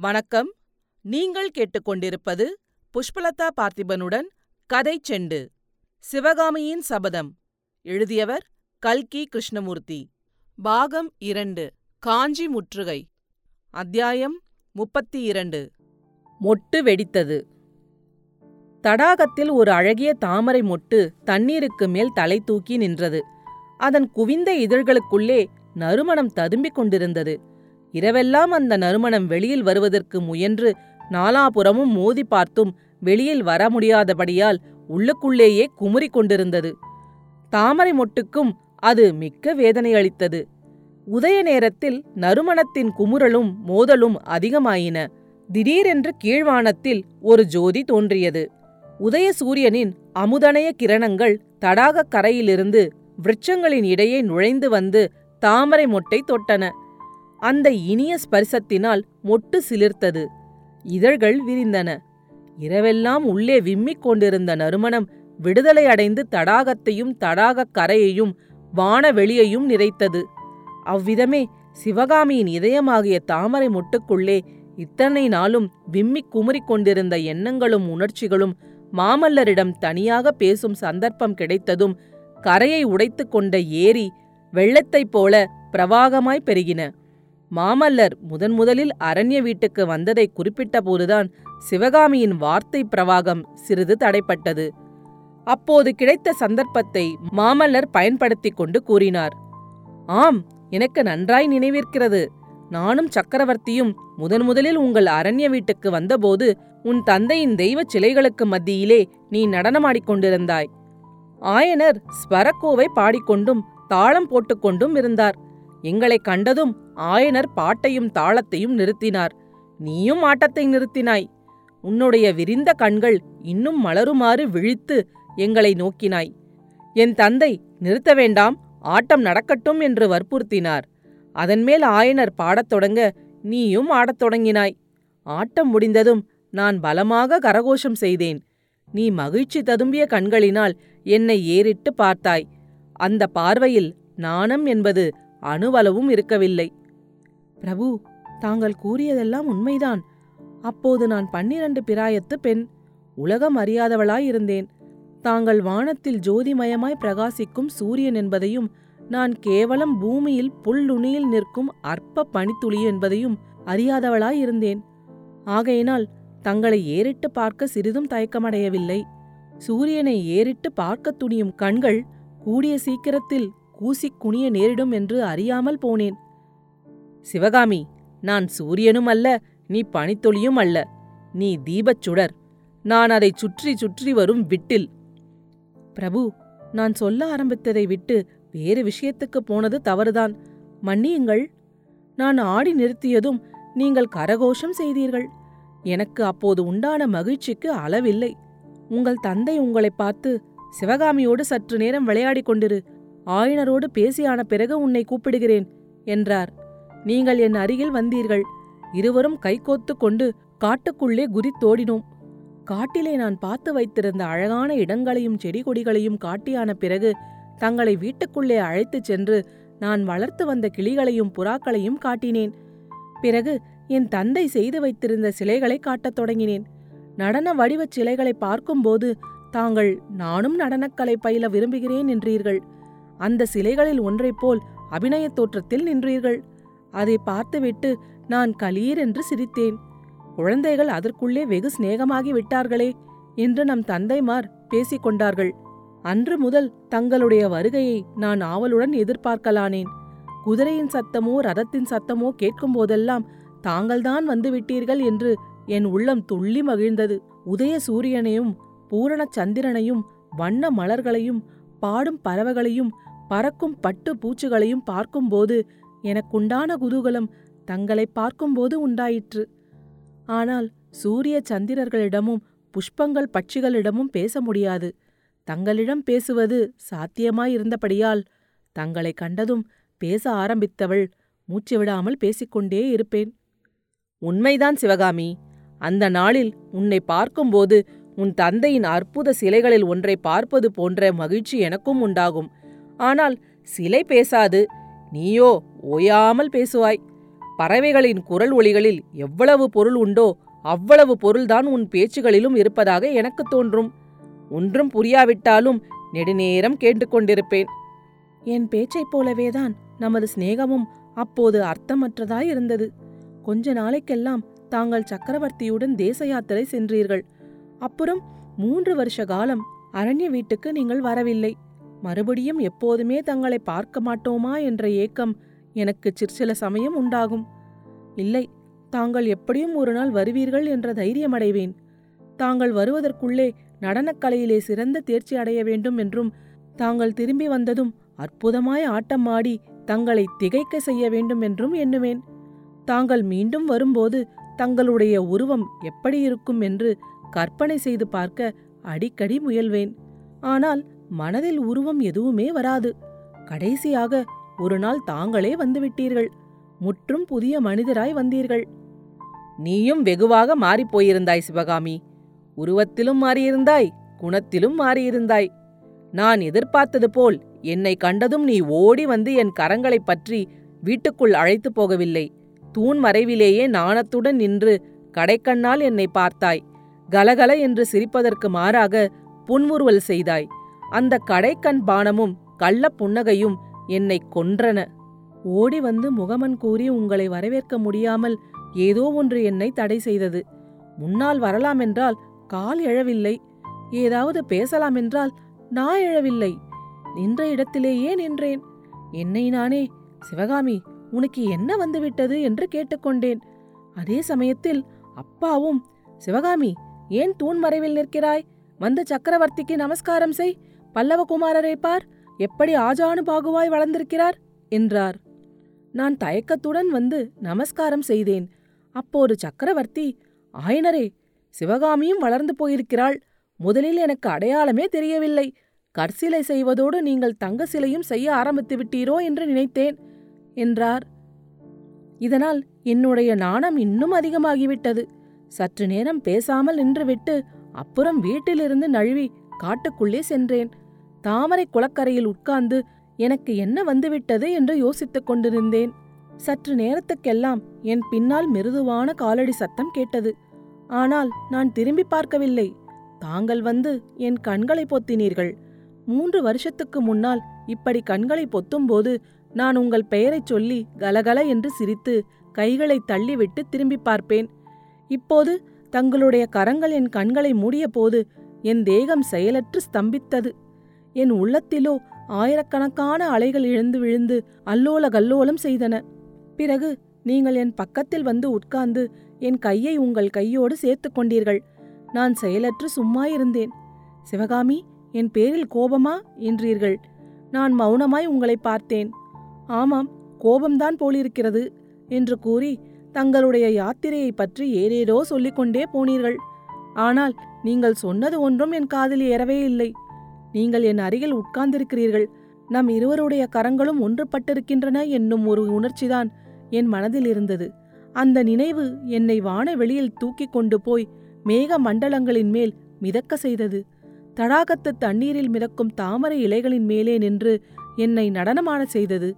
வணக்கம். நீங்கள் கேட்டுக்கொண்டிருப்பது புஷ்பலதா பார்த்திபனுடன் கதை செண்டு. சிவகாமியின் சபதம். எழுதியவர் கல்கி கிருஷ்ணமூர்த்தி. பாகம் இரண்டு. காஞ்சி முற்றுகை. அத்தியாயம் முப்பத்தி இரண்டு மொட்டு வெடித்தது. தடாகத்தில் ஒரு அழகிய தாமரை மொட்டு தண்ணீருக்கு மேல் தலை தூக்கி நின்றது. அதன் குவிந்த இதழ்களுக்குள்ளே நறுமணம் ததும்பிக் கொண்டிருந்தது. இரவெல்லாம் அந்த நறுமணம் வெளியில் வருவதற்கு முயன்று நாலாபுறமும் மோதி பார்த்தும் வெளியில் வர முடியாதபடியால் உள்ளுக்குள்ளேயே குமுறி கொண்டிருந்தது. தாமரை மொட்டுக்கும் அது மிக்க வேதனை அளித்தது. உதய நேரத்தில் நறுமணத்தின் குமுறலும் மோதலும் அதிகமாயின. திடீரென்று கீழ்வானத்தில் ஒரு ஜோதி தோன்றியது. உதய சூரியனின் அமுதனய கிரணங்கள் தடாகக் கரையிலிருந்து விருட்சங்களின் இடையே நுழைந்து வந்து தாமரை மொட்டை தொட்டன. அந்த இனிய ஸ்பரிசத்தினால் மொட்டு சிலிர்த்தது. இதழ்கள் விரிந்தன. இரவெல்லாம் உள்ளே விம்மிக் கொண்டிருந்த நறுமணம் விடுதலை அடைந்து தடாகத்தையும் தடாகக் கரையையும் வானவெளியையும் நிறைத்தது. அவ்விதமே சிவகாமியின் இதயமாகிய தாமரை மொட்டுக்குள்ளே இத்தனை நாளும் விம்மிக் குமுறிக் கொண்டிருந்த எண்ணங்களும் உணர்ச்சிகளும் மாமல்லரிடம் தனியாக பேசும் சந்தர்ப்பம் கிடைத்ததும் கரையை உடைத்து கொண்ட ஏரி வெள்ளத்தைப் போல பிரவாகமாய் பெருகின. மாமல்லர் முதன் முதலில் அரண்ய வீட்டுக்கு வந்ததை குறிப்பிட்ட போதுதான் சிவகாமியின் வார்த்தை பிரவாகம் சிறிது தடைப்பட்டது. அப்போது கிடைத்த சந்தர்ப்பத்தை மாமல்லர் பயன்படுத்திக் கொண்டு கூறினார். ஆம் எனக்கு நன்றாய் நினைவிருக்கிறது. நானும் சக்கரவர்த்தியும் முதன் முதலில் உங்கள் அரண்ய வீட்டுக்கு வந்தபோது உன் தந்தையின் தெய்வச் சிலைகளுக்கு மத்தியிலே நீ நடனமாடிக் கொண்டிருந்தாய். ஆயனர் ஸ்வரக்கோவை பாடிக்கொண்டும் தாளம் போட்டுக்கொண்டும் இருந்தார். எங்களைக் கண்டதும் ஆயனர் பாட்டையும் தாளத்தையும் நிறுத்தினார். நீயும் ஆட்டத்தை நிறுத்தினாய். உன்னுடைய விரிந்த கண்கள் இன்னும் மலருமாறு விழித்து எங்களை நோக்கினாய். என் தந்தை நிறுத்த வேண்டாம் ஆட்டம் நடக்கட்டும் என்று வற்புறுத்தினார். அதன்மேல் ஆயனர் பாடத் தொடங்க நீயும் ஆடத் தொடங்கினாய். ஆட்டம் முடிந்ததும் நான் பலமாக கரகோஷம் செய்தேன். நீ மகிழ்ச்சி ததும்பிய கண்களினால் என்னை ஏறிட்டு பார்த்தாய். அந்த பார்வையில் நாணம் என்பது அணுவளவும் இருக்கவில்லை. பிரபு தாங்கள் கூறியதெல்லாம் உண்மைதான். அப்போது நான் பன்னிரண்டு பிராயத்து பெண் உலகம் அறியாதவளாயிருந்தேன் தாங்கள் வானத்தில் ஜோதிமயமாய் பிரகாசிக்கும் சூரியன் என்பதையும் நான் கேவலம் பூமியில் புல்லுணியில் நிற்கும் அற்ப பனித்துளி என்பதையும் அறியாதவளாயிருந்தேன் ஆகையினால் தங்களை ஏறிட்டு பார்க்க சிறிதும் தயக்கமடையவில்லை. சூரியனை ஏறிட்டு பார்க்கத் துணியும் கண்கள் கூடிய சீக்கிரத்தில் கூசிக் குனிய நேரிடும் என்று அறியாமல் போனேன். சிவகாமி நான் சூரியனும் அல்ல நீ பனித்தொளியும் அல்ல. நீ தீபச் சுடர். நான் அதைச் சுற்றி சுற்றி வரும் விட்டில். பிரபு நான் சொல்ல ஆரம்பித்ததை விட்டு வேறு விஷயத்துக்குப் போனது தவறுதான். மன்னியுங்கள். நான் ஆடி நிறுத்தியதும் நீங்கள் கரகோஷம் செய்தீர்கள். எனக்கு அப்போது உண்டான மகிழ்ச்சிக்கு அளவில்லை. உங்கள் தந்தை உங்களை பார்த்து சிவகாமியோடு சற்று நேரம் விளையாடிக் கொண்டிரு. ஆயனரோடு பேசியான பிறகு உன்னை கூப்பிடுகிறேன் என்றார். நீங்கள் என் அருகில் வந்தீர்கள். இருவரும் கைகோத்து கொண்டு காட்டுக்குள்ளே குதித்தோடினோம் காட்டிலே நான் பார்த்து வைத்திருந்த அழகான இடங்களையும் செடி கொடிகளையும் காட்டியான பிறகு தங்களை வீட்டுக்குள்ளே அழைத்துச் சென்று நான் வளர்த்து வந்த கிளிகளையும் புறாக்களையும் காட்டினேன். பிறகு என் தந்தை செய்து வைத்திருந்த சிலைகளை காட்டத் தொடங்கினேன். நடன வடிவச் சிலைகளை பார்க்கும்போது தாங்கள் நானும் நடனக்கலை பயில விரும்புகிறேன் என்றீர்கள். அந்த சிலைகளில் ஒன்றைப் போல் அபிநயத் தோற்றத்தில் நின்றீர்கள். அதை பார்த்துவிட்டு நான் களீர் என்று சிரித்தேன். குழந்தைகள் அதற்குள்ளே வெகு சிநேகமாகி விட்டார்களே என்று நம் தந்தைமார் பேசிக்கொண்டார்கள் அன்று முதல் தங்களுடைய வருகையை நான் ஆவலுடன் எதிர்பார்க்கலானேன். குதிரையின் சத்தமோ ரதத்தின் சத்தமோ கேட்கும்போதெல்லாம் தாங்கள்தான் வந்து விட்டீர்கள் என்று என் உள்ளம் துள்ளி மகிழ்ந்தது. உதய சூரியனையும் பூரண சந்திரனையும் வண்ண மலர்களையும் பாடும் பறவைகளையும் பறக்கும் பட்டு பூச்சிகளையும் பார்க்கும்போது எனக்குண்டான குதூகலம் தங்களை பார்க்கும்போது உண்டாயிற்று. ஆனால் சூரிய சந்திரர்களிடமும் புஷ்பங்கள் பட்சிகளிடமும் பேச முடியாது. தங்களிடம் பேசுவது சாத்தியமாயிருந்தபடியால் தங்களை கண்டதும் பேச ஆரம்பித்தவள் மூச்சு விடாமல் பேசிக்கொண்டே இருப்பேன். உண்மைதான் சிவகாமி. அந்த நாளில் உன்னை பார்க்கும்போது உன் தந்தையின் அற்புத சிலைகளில் ஒன்றை பார்ப்பது போன்ற மகிழ்ச்சி எனக்கும் உண்டாகும். ஆனால் சிலை பேசாது. நீயோ ஓயாமல் பேசுவாய். பறவைகளின் குரல் ஒளிகளில் எவ்வளவு பொருள் உண்டோ அவ்வளவு பொருள்தான் உன் பேச்சுகளிலும் இருப்பதாக எனக்கு தோன்றும். ஒன்றும் புரியாவிட்டாலும் நெடுநேரம் கேட்டுக்கொண்டிருப்பேன் என் பேச்சைப் போலவேதான் நமது சிநேகமும் அப்போது அர்த்தமற்றதாய் இருந்தது. கொஞ்ச நாளைக்கெல்லாம் தாங்கள் சக்கரவர்த்தியுடன் தேச யாத்திரை சென்றீர்கள். அப்புறம் மூன்று வருஷ காலம் அரண்ய வீட்டுக்கு நீங்கள் வரவில்லை. மறுபடியும் எப்போதுமே தங்களை பார்க்க மாட்டோமா என்ற ஏக்கம் எனக்கு சிற்சில சமயம் உண்டாகும். இல்லை தாங்கள் எப்படியும் ஒரு நாள் வருவீர்கள் என்ற தைரியமடைவேன் தாங்கள் வருவதற்குள்ளே நடனக்கலையிலே சிறந்த தேர்ச்சி அடைய வேண்டும் என்றும் தாங்கள் திரும்பி வந்ததும் அற்புதமாய் ஆட்டம் ஆடி தங்களை திகைக்க செய்ய வேண்டும் என்றும் எண்ணுவேன். தாங்கள் மீண்டும் வரும்போது தங்களுடைய உருவம் எப்படி இருக்கும் என்று கற்பனை செய்து பார்க்க அடிக்கடி முயல்வேன். ஆனால் மனதில் உருவம் எதுவுமே வராது. கடைசியாக ஒரு நாள் தாங்களே வந்துவிட்டீர்கள். முற்றும் புதிய மனிதராய் வந்தீர்கள். நீயும் வெகுவாக மாறிப் போயிருந்தாய் சிவகாமி. உருவத்திலும் மாறியிருந்தாய் குணத்திலும் மாறியிருந்தாய். நான் எதிர்பார்த்தது போல் என்னை கண்டதும் நீ ஓடி வந்து என் கரங்களைப் பற்றி வீட்டுக்குள் அழைத்துப் போகவில்லை. தூண் மறைவிலேயே நாணத்துடன் நின்று கடைக்கண்ணால் என்னை பார்த்தாய். கலகல என்று சிரிப்பதற்கு மாறாக புன்முறுவல் செய்தாய். அந்த கடைக்கண் பானமும் கள்ளப் புன்னகையும் என்னை கொன்றன. ஓடி வந்து முகமன் கூறி உங்களை வரவேற்க முடியாமல் ஏதோ ஒன்று என்னை தடை செய்தது. முன்னால் வரலாம் என்றால் கால் எழவில்லை. ஏதாவது பேசலாம் என்றால் நான் எழவில்லை. நின்ற இடத்திலேயே நின்றேன். என்னை நானே சிவகாமி உனக்கு என்ன வந்துவிட்டது? என்று கேட்டுக்கொண்டேன் அதே சமயத்தில் அப்பாவும் சிவகாமி ஏன் தூண் மறைவில் நிற்கிறாய்? வந்து சக்கரவர்த்திக்கு நமஸ்காரம் செய். பல்லவகுமாரரை பார் எப்படி ஆஜானு பாகுவாய் வளர்ந்திருக்கிறார்? என்றார். நான் தயக்கத்துடன் வந்து நமஸ்காரம் செய்தேன். அப்போது சக்கரவர்த்தி ஆயனரே சிவகாமியும் வளர்ந்து போயிருக்கிறாள். முதலில் எனக்கு அடையாளமே தெரியவில்லை. கற்சிலை செய்வதோடு நீங்கள் தங்க சிலையும் செய்ய ஆரம்பித்து விட்டீரோ என்று நினைத்தேன் என்றார். இதனால் என்னுடைய நாணம் இன்னும் அதிகமாகிவிட்டது. சற்று நேரம் பேசாமல் நின்றுவிட்டு அப்புறம் வீட்டிலிருந்து நழுவி காட்டுக்குள்ளே சென்றேன். தாமரை குளக்கரையில் உட்கார்ந்து எனக்கு என்ன வந்துவிட்டது என்று யோசித்துக் கொண்டிருந்தேன். சற்று நேரத்துக்கெல்லாம் என் பின்னால் மிருதுவான காலடி சத்தம் கேட்டது. ஆனால் நான் திரும்பி பார்க்கவில்லை. தாங்கள் வந்து என் கண்களை பொத்தினீர்கள். மூன்று வருஷத்துக்கு முன்னால் இப்படி கண்களை பொத்தும்போது நான் உங்கள் பெயரைச் சொல்லி கலகல என்று சிரித்து கைகளை தள்ளிவிட்டு திரும்பி பார்ப்பேன். இப்போது தங்களுடைய கரங்கள் என் கண்களை மூடிய போது என் தேகம் செயலற்று ஸ்தம்பித்தது. என் உள்ளத்திலோ ஆயிரக்கணக்கான அலைகள் எழுந்து விழுந்து அல்லோல கல்லோலம் செய்தன. பிறகு நீங்கள் என் பக்கத்தில் வந்து உட்கார்ந்து என் கையை உங்கள் கையோடு சேர்த்துக் கொண்டீர்கள். நான் செயலற்று சும்மா இருந்தேன். சிவகாமி என் பேரில் கோபமா? என்றீர்கள். நான் மௌனமாய் உங்களை பார்த்தேன். ஆமாம் கோபம்தான் போலிருக்கிறது என்று கூறி தங்களுடைய யாத்திரையை பற்றி ஏதேதோ சொல்லிக்கொண்டே போனீர்கள். ஆனால் நீங்கள் சொன்னது ஒன்றும் என் காதில் ஏறவே இல்லை. நீங்கள் என் அருகில் உட்கார்ந்திருக்கிறீர்கள். நம் இருவருடைய கரங்களும் ஒன்றுபட்டிருக்கின்றன என்னும் ஒரு உணர்ச்சிதான் என் மனதில் இருந்தது. அந்த நினைவு என்னை வான வெளியில் தூக்கிக் கொண்டு போய் மேக மண்டலங்களின் மேல் மிதக்க செய்தது. தடாகத்து தண்ணீரில் மிதக்கும் தாமரை இலைகளின் மேலே நின்று என்னை நடனமான செய்தது.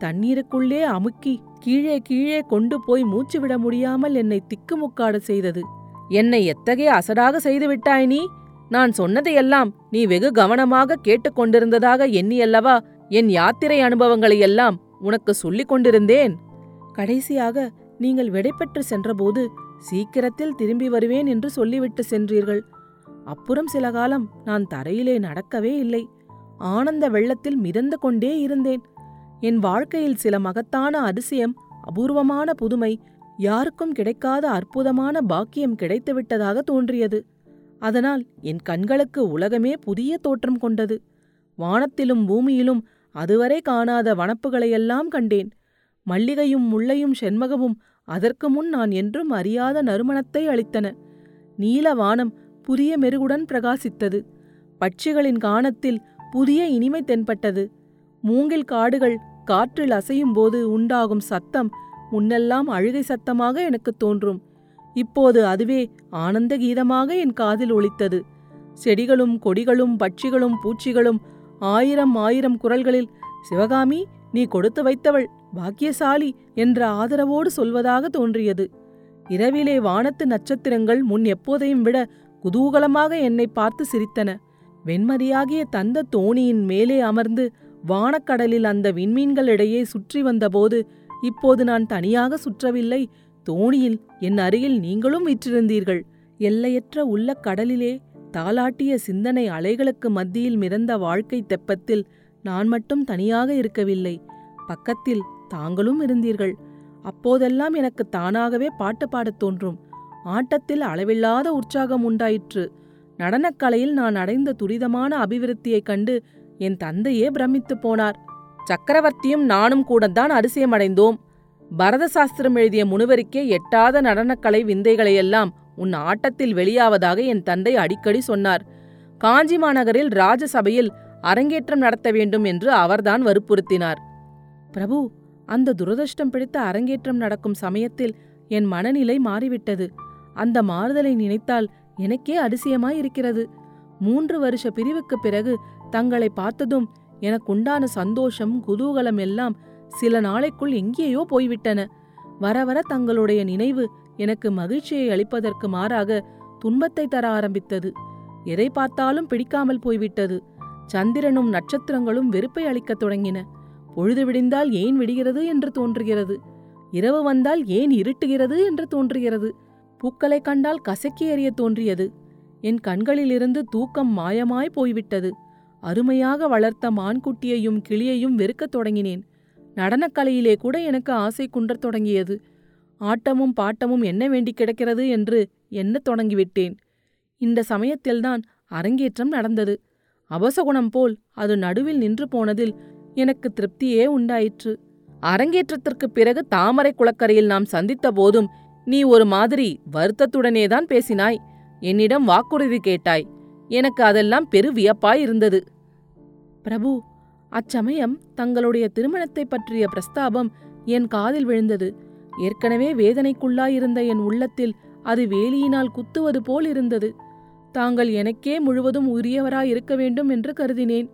தண்ணீருக்குள்ளே அமுக்கி கீழே கீழே கொண்டு போய் மூச்சுவிட முடியாமல் என்னை திக்குமுக்காட செய்தது. என்னை எத்தகைய அசடாக செய்துவிட்டாய் நீ? நான் சொன்னதையெல்லாம் நீ வெகு கவனமாக கேட்டுக்கொண்டிருந்ததாக எண்ணியல்லவா? என் யாத்திரை அனுபவங்களையெல்லாம் உனக்கு சொல்லிக் கொண்டிருந்தேன். கடைசியாக நீங்கள் விடைபெற்று சென்றபோது சீக்கிரத்தில் திரும்பி வருவேன் என்று சொல்லிவிட்டு சென்றீர்கள். அப்புறம் சில காலம் நான் தரையிலே நடக்கவே இல்லை. ஆனந்த வெள்ளத்தில் மிதந்து கொண்டே இருந்தேன். என் வாழ்க்கையில் சில மகத்தான அதிசயம் அபூர்வமான புதுமை யாருக்கும் கிடைக்காத அற்புதமான பாக்கியம் கிடைத்துவிட்டதாக தோன்றியது. அதனால் என் கண்களுக்கு உலகமே புதிய தோற்றம் கொண்டது. வானத்திலும் பூமியிலும் அதுவரை காணாத வனப்புகளையெல்லாம் கண்டேன். மல்லிகையும் முல்லையும் செண்மகமும் அதற்கு முன் நான் என்றும் அறியாத நறுமணத்தை அளித்தன. நீல வானம் புதிய மெருகுடன் பிரகாசித்தது. பட்சிகளின் கானத்தில் புதிய இனிமை தென்பட்டது. மூங்கில் காடுகள் காற்றில் அசையும் போது உண்டாகும் சத்தம் முன்னெல்லாம் அழுகை சத்தமாக எனக்கு தோன்றும். இப்போது அதுவே ஆனந்த கீதமாக என் காதில் ஒலித்தது. செடிகளும் கொடிகளும் பட்சிகளும் பூச்சிகளும் ஆயிரம் ஆயிரம் குரல்களில் சிவகாமி நீ கொடுத்து வைத்தவள் பாக்கியசாலி என்ற ஆதரவோடு சொல்வதாக தோன்றியது. இரவிலே வானத்து நட்சத்திரங்கள் முன் எப்போதையும் விட குதூகலமாக என்னை பார்த்து சிரித்தன. வெண்மதியாகிய தந்த தோணியின் மேலே அமர்ந்து வானக்கடலில் அந்த விண்மீன்களிடையே சுற்றி வந்தபோது இப்போது நான் தனியாக சுற்றவில்லை தோணியில் என் அருகில் நீங்களும் விற்றிருந்தீர்கள். எல்லையற்ற உள்ள கடலிலே தாலாட்டிய சிந்தனை அலைகளுக்கு மத்தியில் மிதந்த வாழ்க்கை தெப்பத்தில் நான் மட்டும் தனியாக இருக்கவில்லை. பக்கத்தில் தாங்களும் இருந்தீர்கள். அப்போதெல்லாம் எனக்கு தானாகவே பாட்டு பாடத் தோன்றும். ஆட்டத்தில் அளவில்லாத உற்சாகம் உண்டாயிற்று. நடனக்கலையில் நான் அடைந்த துரிதமான அபிவிருத்தியைக் கண்டு என் தந்தையே பிரமித்துப் போனார். சக்கரவர்த்தியும் நானும் கூடத்தான் அரிசியமடைந்தோம் பரத சாஸ்திரம் எழுதிய முனிவருக்கே எட்டாத நடனக்கலை விந்தைகளையெல்லாம் உன் ஆட்டத்தில் வெளியாவதாக என் தந்தை அடிக்கடி சொன்னார். காஞ்சி மாநகரில் ராஜசபையில் அரங்கேற்றம் நடத்த வேண்டும் என்று அவர்தான் வற்புறுத்தினார். பிரபு அந்த துரதிருஷ்டம் பிடித்த அரங்கேற்றம் நடக்கும் சமயத்தில் என் மனநிலை மாறிவிட்டது. அந்த மாறுதலை நினைத்தால் எனக்கே அதிசயமாயிருக்கிறது. மூன்று வருஷ பிரிவுக்குப் பிறகு தங்களை பார்த்ததும் எனக்குண்டான சந்தோஷம் குதூகலம் எல்லாம் சில நாளைக்குள் எங்கேயோ போய்விட்டன. வர வர தங்களுடைய நினைவு எனக்கு மகிழ்ச்சியை அளிப்பதற்கு மாறாக துன்பத்தை தர ஆரம்பித்தது. எதை பார்த்தாலும் பிடிக்காமல் போய்விட்டது. சந்திரனும் நட்சத்திரங்களும் வெறுப்பை அளிக்கத் தொடங்கின. பொழுது விடிந்தால் ஏன் விடுகிறது என்று தோன்றுகிறது. இரவு வந்தால் ஏன் இருட்டுகிறது என்று தோன்றுகிறது. பூக்களைக் கண்டால் கசக்கி எறிய தோன்றியது. என் கண்களிலிருந்து தூக்கம் மாயமாய் போய்விட்டது. அருமையாக வளர்த்த மான்குட்டியையும் கிளியையும் வெறுக்கத் தொடங்கினேன். நடனக்கலையிலே கூட எனக்கு ஆசை குன்றத் தொடங்கியது. ஆட்டமும் பாட்டமும் என்ன வேண்டி கிடக்கிறது என்று எண்ணத் தொடங்கிவிட்டேன். இந்த சமயத்தில்தான் அரங்கேற்றம் நடந்தது. அபசகுணம் போல் அது நடுவில் நின்று போனதில் எனக்கு திருப்தியே உண்டாயிற்று. அரங்கேற்றத்திற்குப் பிறகு தாமரை குளக்கரையில் நாம் சந்தித்த போதும் நீ ஒரு மாதிரி வருத்தத்துடனேதான் பேசினாய். என்னிடம் வாக்குறுதி கேட்டாய். எனக்கு அதெல்லாம் பெரு வியப்பாய் இருந்தது. பிரபு அச்சமயம் தங்களுடைய திருமணத்தைப் பற்றிய பிரஸ்தாபம் என் காதில் விழுந்தது. ஏற்கனவே வேதனைக்குள்ளாயிருந்த என் உள்ளத்தில் அது வேலியினால் குத்துவது போல் இருந்தது. தாங்கள் எனக்கே முழுவதும் உரியவராயிருக்க வேண்டும் என்று கருதினேன்.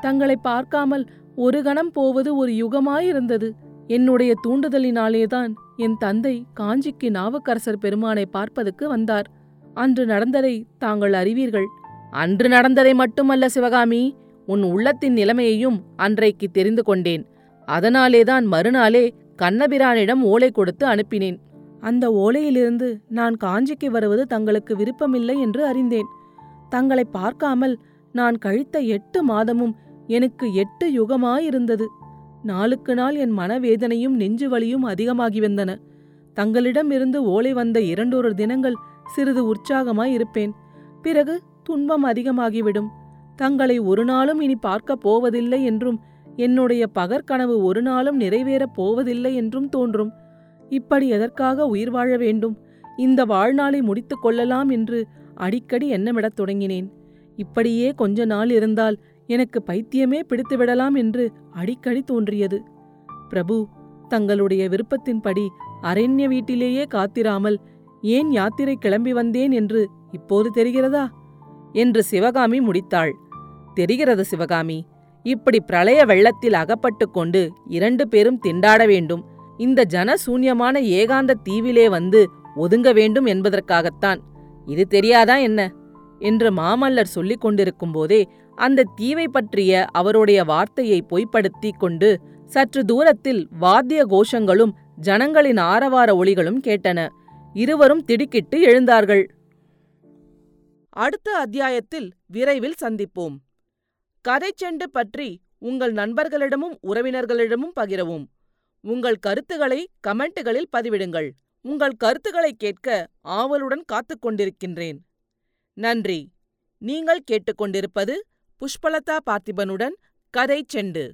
தங்களை பார்க்காமல் ஒரு கணம் போவது ஒரு யுகமாயிருந்தது. என்னுடைய தூண்டுதலினாலேதான் என் தந்தை காஞ்சிக்கு நாவுக்கரசர் பெருமானை பார்ப்பதற்கு வந்தார். அன்று நடந்ததை தாங்கள் அறிவீர்கள். அன்று நடந்ததை மட்டுமல்ல சிவகாமி. உன் உள்ளத்தின் நிலைமையையும் அன்றைக்கு தெரிந்து கொண்டேன். அதனாலேதான் மறுநாளே கண்ணபிரானிடம் ஓலை கொடுத்து அனுப்பினேன். அந்த ஓலையிலிருந்து நான் காஞ்சிக்கு வருவது தங்களுக்கு விருப்பமில்லை என்று அறிந்தேன். தங்களை பார்க்காமல் நான் கழித்த எட்டு மாதமும் எனக்கு எட்டு யுகமாயிருந்தது. நாளுக்கு நாள் என் மனவேதனையும் நெஞ்சு வலியும் அதிகமாகி வந்தன. தங்களிடமிருந்து ஓலை வந்த இரண்டொரு தினங்கள் சிறிது உற்சாகமாய் இருப்பேன் பிறகு துன்பம் அதிகமாகிவிடும். தங்களை ஒரு நாளும் இனி பார்க்கப் போவதில்லை என்றும் என்னுடைய பகற்கனவு ஒரு நாளும் நிறைவேறப் போவதில்லை என்றும் தோன்றும். இப்படி எதற்காக உயிர் வாழ வேண்டும்? இந்த வாழ்நாளை முடித்துக் கொள்ளலாம் என்று அடிக்கடி எண்ணமிடத் தொடங்கினேன். இப்படியே கொஞ்ச நாள் இருந்தால் எனக்கு பைத்தியமே பிடித்துவிடலாம் என்று அடிக்கடி தோன்றியது. பிரபு தங்களுடைய விருப்பத்தின்படி அரண்ய வீட்டிலேயே காத்திராமல் ஏன் யாத்திரை கிளம்பி வந்தேன் என்று இப்போது தெரிகிறதா? என்று சிவகாமி முடித்தாள். தெரிகிறது சிவகாமி. இப்படி பிரளய வெள்ளத்தில் அகப்பட்டு கொண்டு இரண்டு பேரும் திண்டாட வேண்டும். இந்த ஜனசூன்யமான ஏகாந்த தீவிலே வந்து ஒதுங்க வேண்டும் என்பதற்காகத்தான். இது தெரியாதா என்ன? என்று மாமல்லர் சொல்லிக் கொண்டிருக்கும் போதே அந்த தீவை பற்றிய அவருடைய வார்த்தையை பொய்ப்படுத்திக் கொண்டு சற்று தூரத்தில் வாத்திய கோஷங்களும் ஜனங்களின் ஆரவார ஒளிகளும் கேட்டன. இருவரும் திடுக்கிட்டு எழுந்தார்கள். அடுத்த அத்தியாயத்தில் விரைவில் சந்திப்போம். கதைச்செண்டு பற்றி உங்கள் நண்பர்களிடமும் உறவினர்களிடமும் பகிரவும். உங்கள் கருத்துக்களை கமெண்ட்டுகளில் பதிவிடுங்கள். உங்கள் கருத்துக்களை கேட்க ஆவலுடன் காத்துக் கொண்டிருக்கின்றேன். நன்றி. நீங்கள் கேட்டுக்கொண்டிருப்பது புஷ்பலதா பார்த்திபனுடன் கதை செண்டு